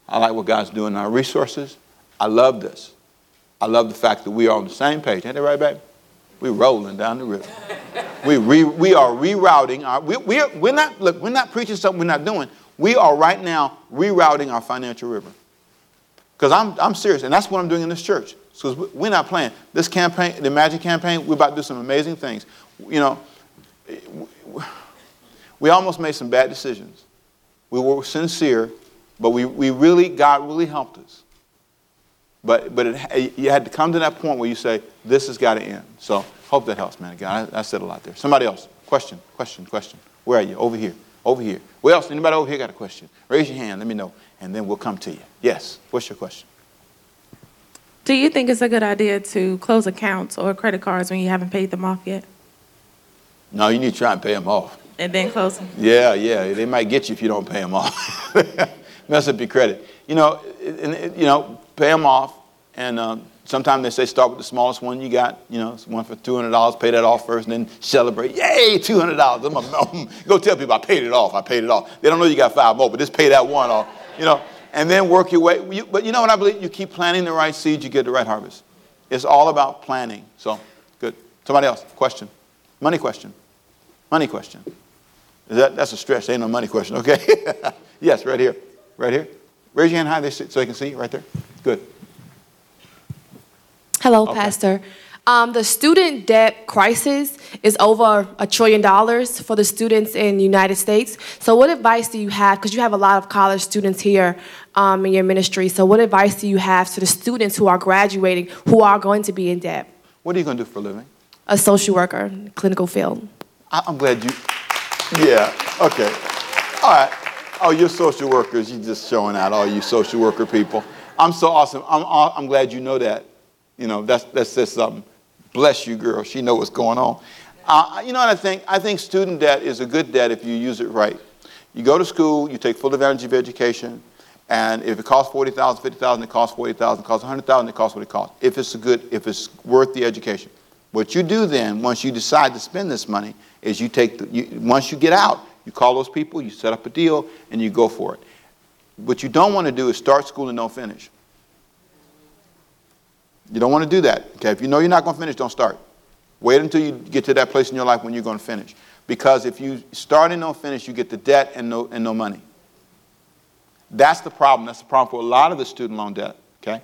I like what God's doing in our resources. I love this. I love the fact that we are on the same page. Ain't that right, baby? We're rolling down the river. we, re, we are rerouting our, we, we're, we're, not, look, we're not preaching something we're not doing. We are right now rerouting our financial river. Because I'm, I'm serious, and that's what I'm doing in this church. Because we're not playing. This campaign, the Magic campaign, we're about to do some amazing things. You know, we almost made some bad decisions. We were sincere, but we, we really, God really helped us. But, but it, you had to come to that point where you say, this has got to end. So hope that helps, man. God, I, I said a lot there. Somebody else. Question, question, question. Where are you? Over here. Over here. Where else? Anybody over here got a question? Raise your hand. Let me know, and then we'll come to you. Yes. What's your question? Do you think it's a good idea to close accounts or credit cards when you haven't paid them off yet? No, you need to try and pay them off. And then close them? Yeah, yeah. They might get you if you don't pay them off. [laughs] Mess up your credit. You know, and, you know, pay them off. And um, sometimes they say start with the smallest one you got. You know, one for two hundred dollars. Pay that off first, and then celebrate. Yay, two hundred dollars. I'm gonna [laughs] Go tell people I paid it off. I paid it off. They don't know you got five more, but just pay that one off. You know, and then work your way. But you know what I believe? You keep planting the right seeds, you get the right harvest. It's all about planning. So, good. Somebody else? Question. Money question. Money question. That, that's a stretch. Ain't no money question, okay? [laughs] yes, right here. Right here. Raise your hand high so they can see right there. Good. Hello, Okay. Pastor. Um, the student debt crisis is over a trillion dollars for the students in the United States. So, what advice do you have? Because you have a lot of college students here um, in your ministry. So, what advice do you have to the students who are graduating who are going to be in debt? What are you going to do for a living? A social worker, clinical field. I, I'm glad you. Yeah, okay. All right. Oh, you're social workers. You're just showing out, all you social worker people. I'm so awesome. I'm, I'm glad you know that. You know, that's, that says something. Bless you, girl. She know what's going on. Uh, you know what I think? I think student debt is a good debt if you use it right. You go to school, you take full advantage of education, and if it costs 40000 50000 it costs 40000 it costs 100000 it costs what it costs. If it's a good, if it's worth the education. What you do then, once you decide to spend this money, is you take, the, you, once you get out, you call those people, you set up a deal, and you go for it. What you don't want to do is start school and don't finish. You don't want to do that. Okay, if you know you're not going to finish, don't start. Wait until you get to that place in your life when you're going to finish. Because if you start and don't finish, you get the debt and no, and no money. That's the problem. That's the problem for a lot of the student loan debt. Okay.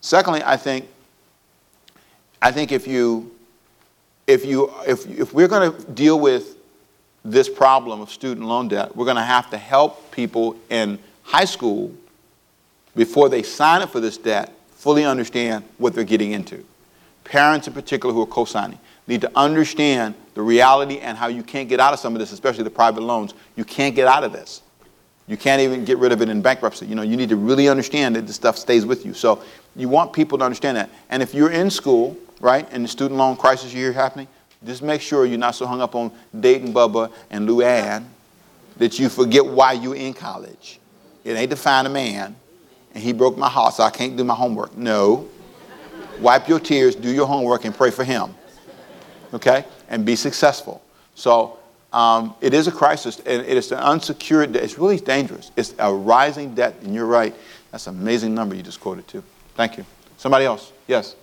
Secondly, I think, I think if you, if you, if, if we're going to deal with this problem of student loan debt, we're going to have to help people in high school before they sign up for this debt fully understand what they're getting into. Parents, in particular, who are co signing, need to understand the reality and how you can't get out of some of this, especially the private loans. You can't get out of this. You can't even get rid of it in bankruptcy. You know, you need to really understand that this stuff stays with you. So you want people to understand that. And if you're in school, right, and the student loan crisis you hear happening, just make sure you're not so hung up on dating Bubba and Luann that you forget why you're in college. It ain't to find a man, and he broke my heart, so I can't do my homework. No. Wipe your tears, do your homework, and pray for him. Okay? And be successful. So um, it is a crisis, and it is an unsecured debt. It's really dangerous. It's a rising debt, and you're right. That's an amazing number you just quoted, too. Thank you. Somebody else? Yes.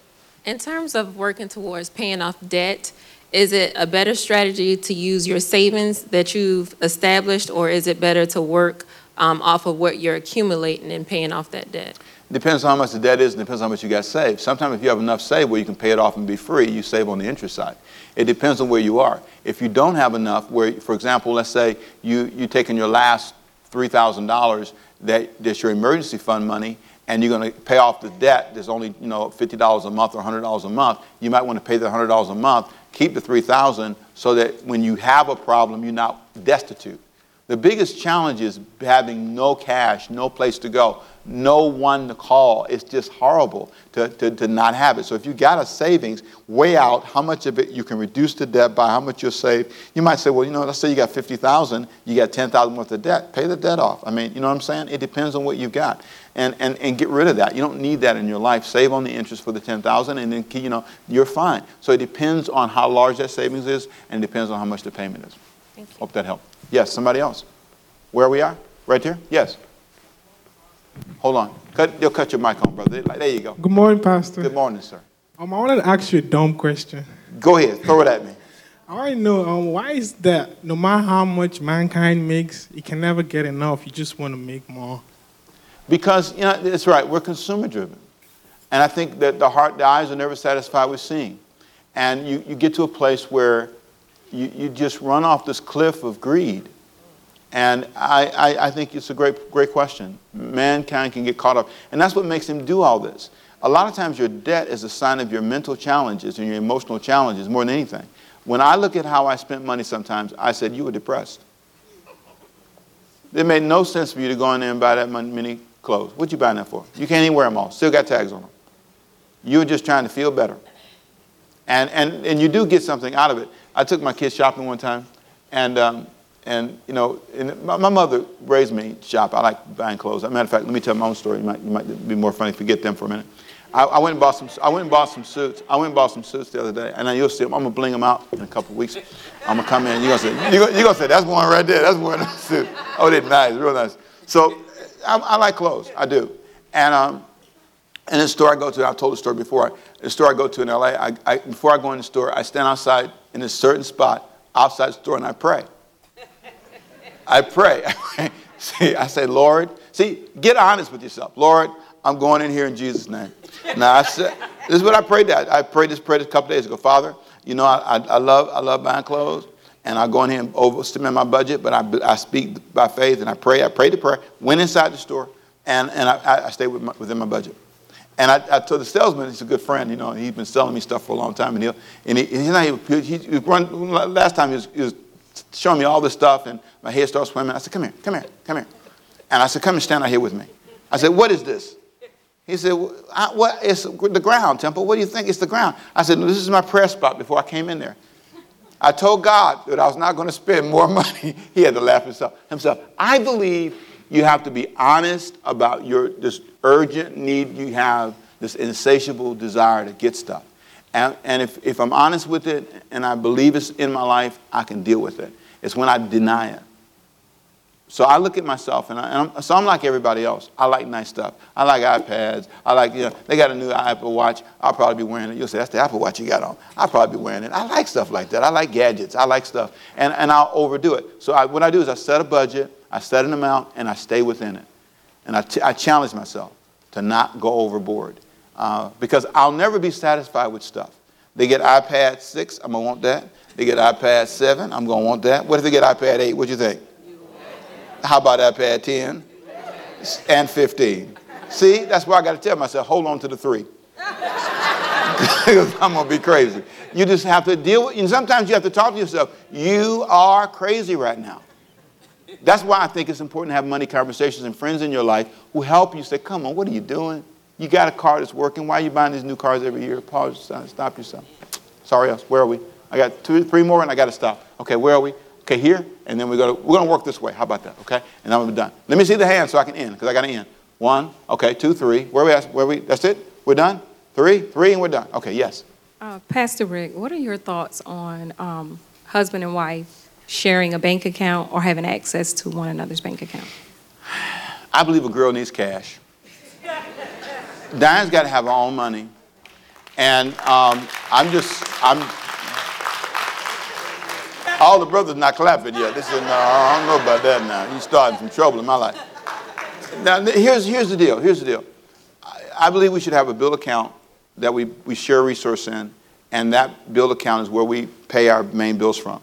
In terms of working towards paying off debt, is it a better strategy to use your savings that you've established, or is it better to work um, off of what you're accumulating and paying off that debt? Depends on how much the debt is, and depends on how much you got saved. Sometimes if you have enough saved where you can pay it off and be free, you save on the interest side. It depends on where you are. If you don't have enough, where, for example, let's say you you taking your last three thousand dollars that that's your emergency fund money, and you're going to pay off the debt. There's only you know fifty dollars a month or hundred dollars a month. You might want to pay the hundred dollars a month, keep the three thousand, so that when you have a problem, you're not destitute. The biggest challenge is having no cash, no place to go, no one to call. It's just horrible to, to, to not have it. So if you got a savings, weigh out how much of it you can reduce the debt by, how much you'll save. You might say, well, you know, let's say you got 50,000, you got 10,000 worth of debt. Pay the debt off. I mean, you know what I'm saying? It depends on what you've got. And, and, and get rid of that. You don't need that in your life. Save on the interest for the 10,000 and then, you know, you're fine. So it depends on how large that savings is and it depends on how much the payment is. Thank you. Hope that helped. Yes, somebody else. Where we are? Right here? Yes. Hold on. Cut, you'll cut your mic on, brother. There you go. Good morning, Pastor. Good morning, sir. Um, I wanted to ask you a dumb question. Go ahead. Throw it at me. I already know um, why is that no matter how much mankind makes, it can never get enough. You just want to make more. Because, you know, it's right. We're consumer driven. And I think that the heart, the eyes are never satisfied with seeing. And you, you get to a place where you, you just run off this cliff of greed. And I, I, I think it's a great, great question. Mankind can get caught up. And that's what makes him do all this. A lot of times, your debt is a sign of your mental challenges and your emotional challenges more than anything. When I look at how I spent money sometimes, I said, You were depressed. It made no sense for you to go in there and buy that many clothes. What you buying that for? You can't even wear them all. Still got tags on them. You're just trying to feel better. And, and, and you do get something out of it. I took my kids shopping one time, and, um, and you know, and my, my mother raised me shop. I like buying clothes. Matter of fact, let me tell my own story. You might, you might be more funny if you get them for a minute. I, I, went and bought some. I went and bought some suits. I went and bought some suits the other day, and then you'll see them. I'm gonna bling them out in a couple weeks. I'm gonna come in. You're gonna say, you're gonna say, that's one right there. That's one [laughs] suit. Oh, they're nice, real nice. So, I, I like clothes. I do. And um, in the store I go to, I've told the story before. The store I go to in LA, I, I, before I go in the store, I stand outside in a certain spot outside the store and I pray. I pray. [laughs] see, I say, Lord, see, get honest with yourself. Lord, I'm going in here in Jesus' name. Now, I said, this is what I prayed that. I prayed this prayer a couple days ago. Father, you know, I, I, I, love, I love buying clothes, and I go in here and overestimate my budget, but I, I speak by faith and I pray. I pray the prayer, went inside the store, and, and I, I stayed with my, within my budget. And I, I, told the salesman, he's a good friend, you know, he's been selling me stuff for a long time. And, he'll, and he, he's not, he, he, he run, last time he was, he was showing me all this stuff, and my head started swimming. I said, Come here, come here, come here. And I said, Come and stand out here with me. I said, What is this? He said, What? It's the ground, Temple. What do you think? It's the ground. I said, no, This is my prayer spot before I came in there. I told God that I was not going to spend more [laughs] money. he had to laugh himself. himself. I believe you have to be honest about your this urgent need you have, this insatiable desire to get stuff. And, and if, if I'm honest with it and I believe it's in my life, I can deal with it. It's when I deny it. So I look at myself, and, I, I'm, so I'm like everybody else. I like nice stuff. I like iPads. I like, you know, they got a new Apple Watch. I'll probably be wearing it. You'll say, that's the Apple Watch you got on. I'll probably be wearing it. I like stuff like that. I like gadgets. I like stuff. And, and I'll overdo it. So I, what I do is I set a budget, I set an amount, and I stay within it. And I challenge myself to not go overboard. Uh, because I'll never be satisfied with stuff. They get iPad 6, I'm going to want that. They get iPad 7, I'm going to want that. What if they get iPad 8? What do you think? How about iPad 10 and 15? See, that's why I got to tell myself, hold on to the three. [laughs] I'm going to be crazy. You just have to deal with, and sometimes you have to talk to yourself, you are crazy right now. That's why I think it's important to have money conversations and friends in your life who help you say, come on, what are you doing? You got a car that's working. Why are you buying these new cars every year? Pause, stop yourself. Sorry, else. Where are we? I got two, three more, and I got to stop. Okay, where are we? Okay, here, and then we go. To, we're gonna work this way. How about that? Okay, and I'm done. Let me see the hand so I can end because I got to end. One, okay, two, three. Where are we? At? Where are we? That's it. We're done. Three, three, and we're done. Okay, yes. Uh, Pastor Rick, what are your thoughts on um, husband and wife sharing a bank account or having access to one another's bank account? [sighs] I believe a girl needs cash. Diane's got to have her own money, and um, I'm just I'm. All the brothers not clapping yet. They said, "No, I don't know about that now. He's starting some trouble in my life." Now, here's here's the deal. Here's the deal. I, I believe we should have a bill account that we, we share resource in, and that bill account is where we pay our main bills from.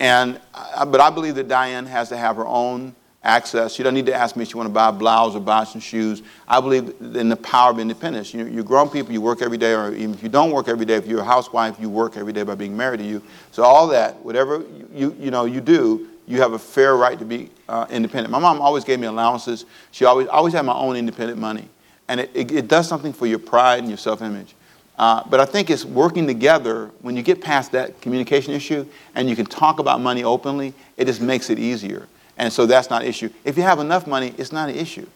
And uh, but I believe that Diane has to have her own access. She doesn't need to ask me if she want to buy a blouse or buy some shoes. I believe in the power of independence. You, you're grown people, you work every day, or even if you don't work every day, if you're a housewife, you work every day by being married to you. So all that, whatever you, you, you know, you do, you have a fair right to be uh, independent. My mom always gave me allowances. She always, always had my own independent money. And it, it, it does something for your pride and your self-image. Uh, but I think it's working together when you get past that communication issue and you can talk about money openly, it just makes it easier. And so that's not an issue. If you have enough money, it's not an issue.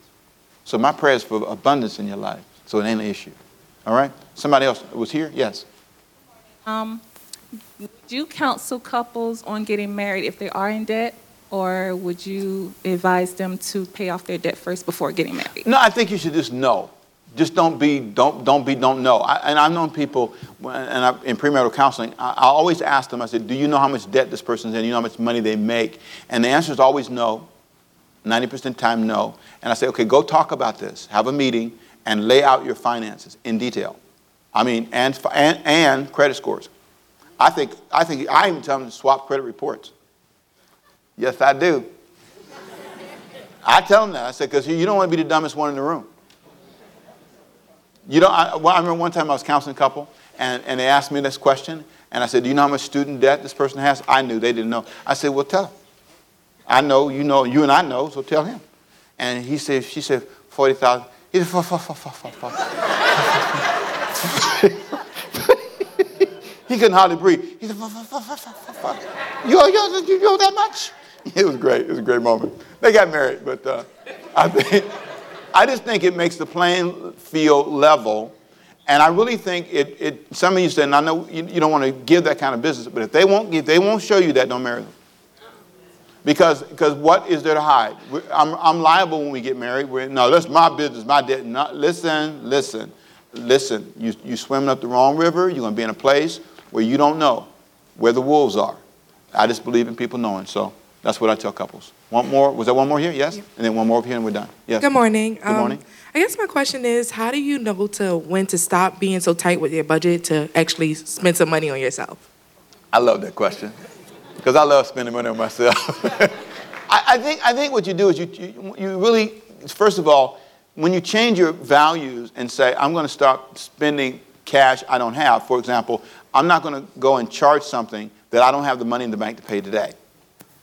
So my prayer is for abundance in your life, so it ain't an issue. All right? Somebody else was here? Yes. Um, would you counsel couples on getting married if they are in debt, or would you advise them to pay off their debt first before getting married? No, I think you should just know. Just don't be, don't, don't be, don't know. I, and I've known people, and I, in premarital counseling, I, I always ask them, I said, do you know how much debt this person's in? You know how much money they make? And the answer is always no. 90% of the time, no. And I say, okay, go talk about this. Have a meeting and lay out your finances in detail. I mean, and, and, and credit scores. I think, I think, I even tell them to swap credit reports. Yes, I do. I tell them that. I said, because you don't want to be the dumbest one in the room. You know, I, well, I remember one time I was counseling a couple, and, and they asked me this question, and I said, Do you know how much student debt this person has? I knew. They didn't know. I said, Well, tell him. I know, you know, you and I know, so tell him. And he said, She said, 40,000. He said, "Fuck, fuck, fuck, fuck, fuck, fuck." [laughs] He couldn't hardly breathe. He said, fuck, fuck, fuck, fuck, fuck. You, owe- you, you owe that much? [laughs] It was great. It was a great moment. They got married, but uh, I think, I just think it makes the playing field level. And I really think it, it some of you said, and I know you, you don't want to give that kind of business, but if they won't, if they won't show you that, don't marry them. Because, because what is there to hide? I'm, I'm liable when we get married. We're, no, that's my business, my debt. No, listen, listen, listen. You, you swimming up the wrong river, you're going to be in a place where you don't know where the wolves are. I just believe in people knowing. So that's what I tell couples. One more? Was that one more here? Yes? And then one more over here and we're done. Yes. Good morning. Good morning. Um, I guess my question is, how do you know to when to stop being so tight with your budget to actually spend some money on yourself? I love that question because I love spending money on myself. [laughs] I, I, think, I think what you do is you, you, you really, first of all, when you change your values and say, I'm going to start spending cash I don't have, for example, I'm not going to go and charge something that I don't have the money in the bank to pay today.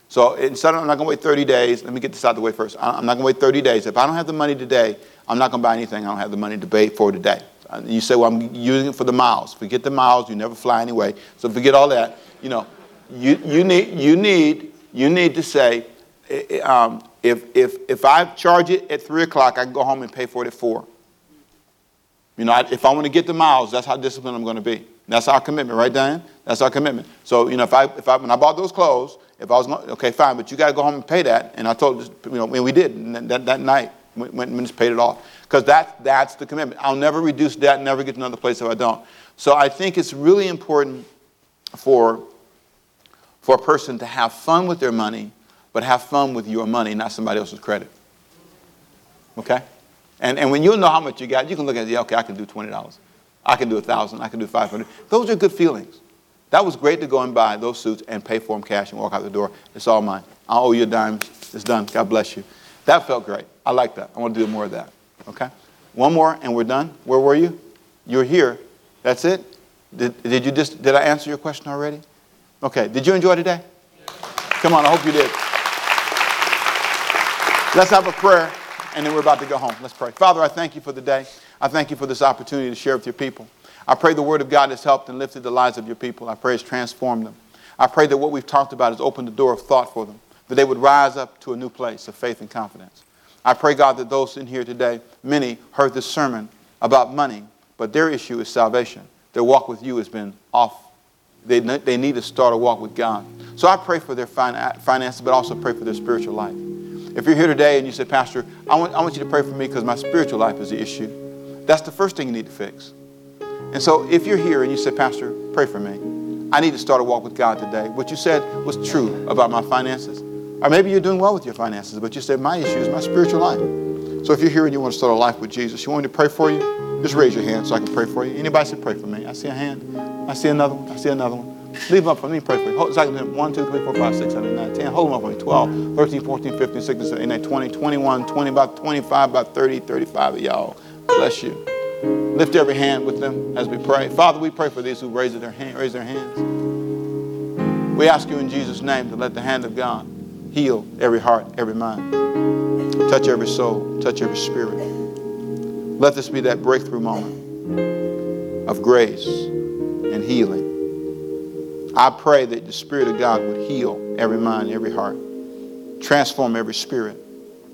So instead of, I'm not going to wait 30 days, let me get this out of the way first. I'm not going to wait 30 days. If I don't have the money today, I'm not going to buy anything I don't have the money to pay for today. Uh, You say, well, I'm using it for the miles. Forget the miles. You never fly anyway. So forget all that. You know, you, you, need, you, need, you need to say, eh, eh, um, if, if, if I charge it at 3 o'clock, I can go home and pay for it at 4. You know, if I want to get the miles, that's how disciplined I'm going to be. That's our commitment, right, Diane? That's our commitment. So, you know, if I, if I, when I bought those clothes if I was, gonna- okay, fine, but you got to go home and pay that. And I told, you know, and we did. And that, that, night, went, went and just paid it off. Because that, that's the commitment. I'll never reduce debt, never get to another place if I don't. So I think it's really important for, for a person to have fun with their money, but have fun with your money, not somebody else's credit. Okay? And, and when you know how much you got, you can look at it, okay, I can do $20. I can do 1000 I can do 500 Those are good feelings. That was great to go and buy those suits and pay for them cash and walk out the door. It's all mine. I owe you a dime. It's done. God bless you. That felt great. I like that. I want to do more of that. Okay? One more and we're done. Where were you? You're here. That's it? Did, did you just, did I answer your question already? Okay. Did you enjoy today? Come on, I hope you did. Let's have a prayer, and then we're about to go home. Let's pray. Father, I thank you for the day. I thank you for this opportunity to share with your people. I pray the word of God has helped and lifted the lives of your people. I pray it's transformed them. I pray that what we've talked about has opened the door of thought for them, that they would rise up to a new place of faith and confidence. I pray, God, that those in here today, many heard this sermon about money, but their issue is salvation. Their walk with you has been off. They, they need to start a walk with God. So I pray for their finances, but also pray for their spiritual life. If you're here today and you say, Pastor, I want, I want you to pray for me because my spiritual life is the issue, that's the first thing you need to fix. And so if you're here and you say, Pastor, pray for me, I need to start a walk with God today. What you said was true about my finances. Or maybe you're doing well with your finances, but you said, my issue is my spiritual life. So if you're here and you want to start a life with Jesus, you want me to pray for you? Just raise your hand so I can pray for you. Anybody say, pray for me? I see a hand. I see another one. I see another one. Leave them up for me. Pray for you. Hold, do 1, 2, 3, 4, 5, 6, 7, 8, 9, 10. Hold them up for me. 12, 13, 14, 15, 16, 17, 18, 20, 21, 20, about 25, about 30, 35 of y'all. Bless you. Lift every hand with them as we pray. Father, we pray for these who raise their, hand, raise their hands. We ask you in Jesus' name to let the hand of God heal every heart, every mind. Touch every soul, touch every spirit. Let this be that breakthrough moment of grace and healing. I pray that the Spirit of God would heal every mind, every heart, transform every spirit.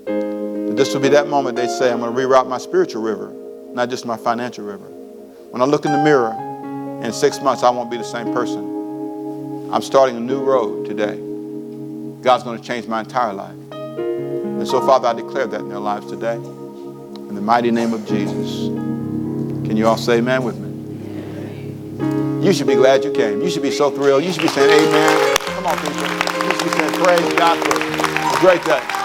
That this would be that moment they say, I'm going to reroute my spiritual river, not just my financial river. When I look in the mirror, in six months, I won't be the same person. I'm starting a new road today. God's going to change my entire life. And so, Father, I declare that in their lives today. In the mighty name of Jesus. Can you all say amen with me? You should be glad you came. You should be so thrilled. You should be saying amen. Come on, people. You should be saying praise God for a great day.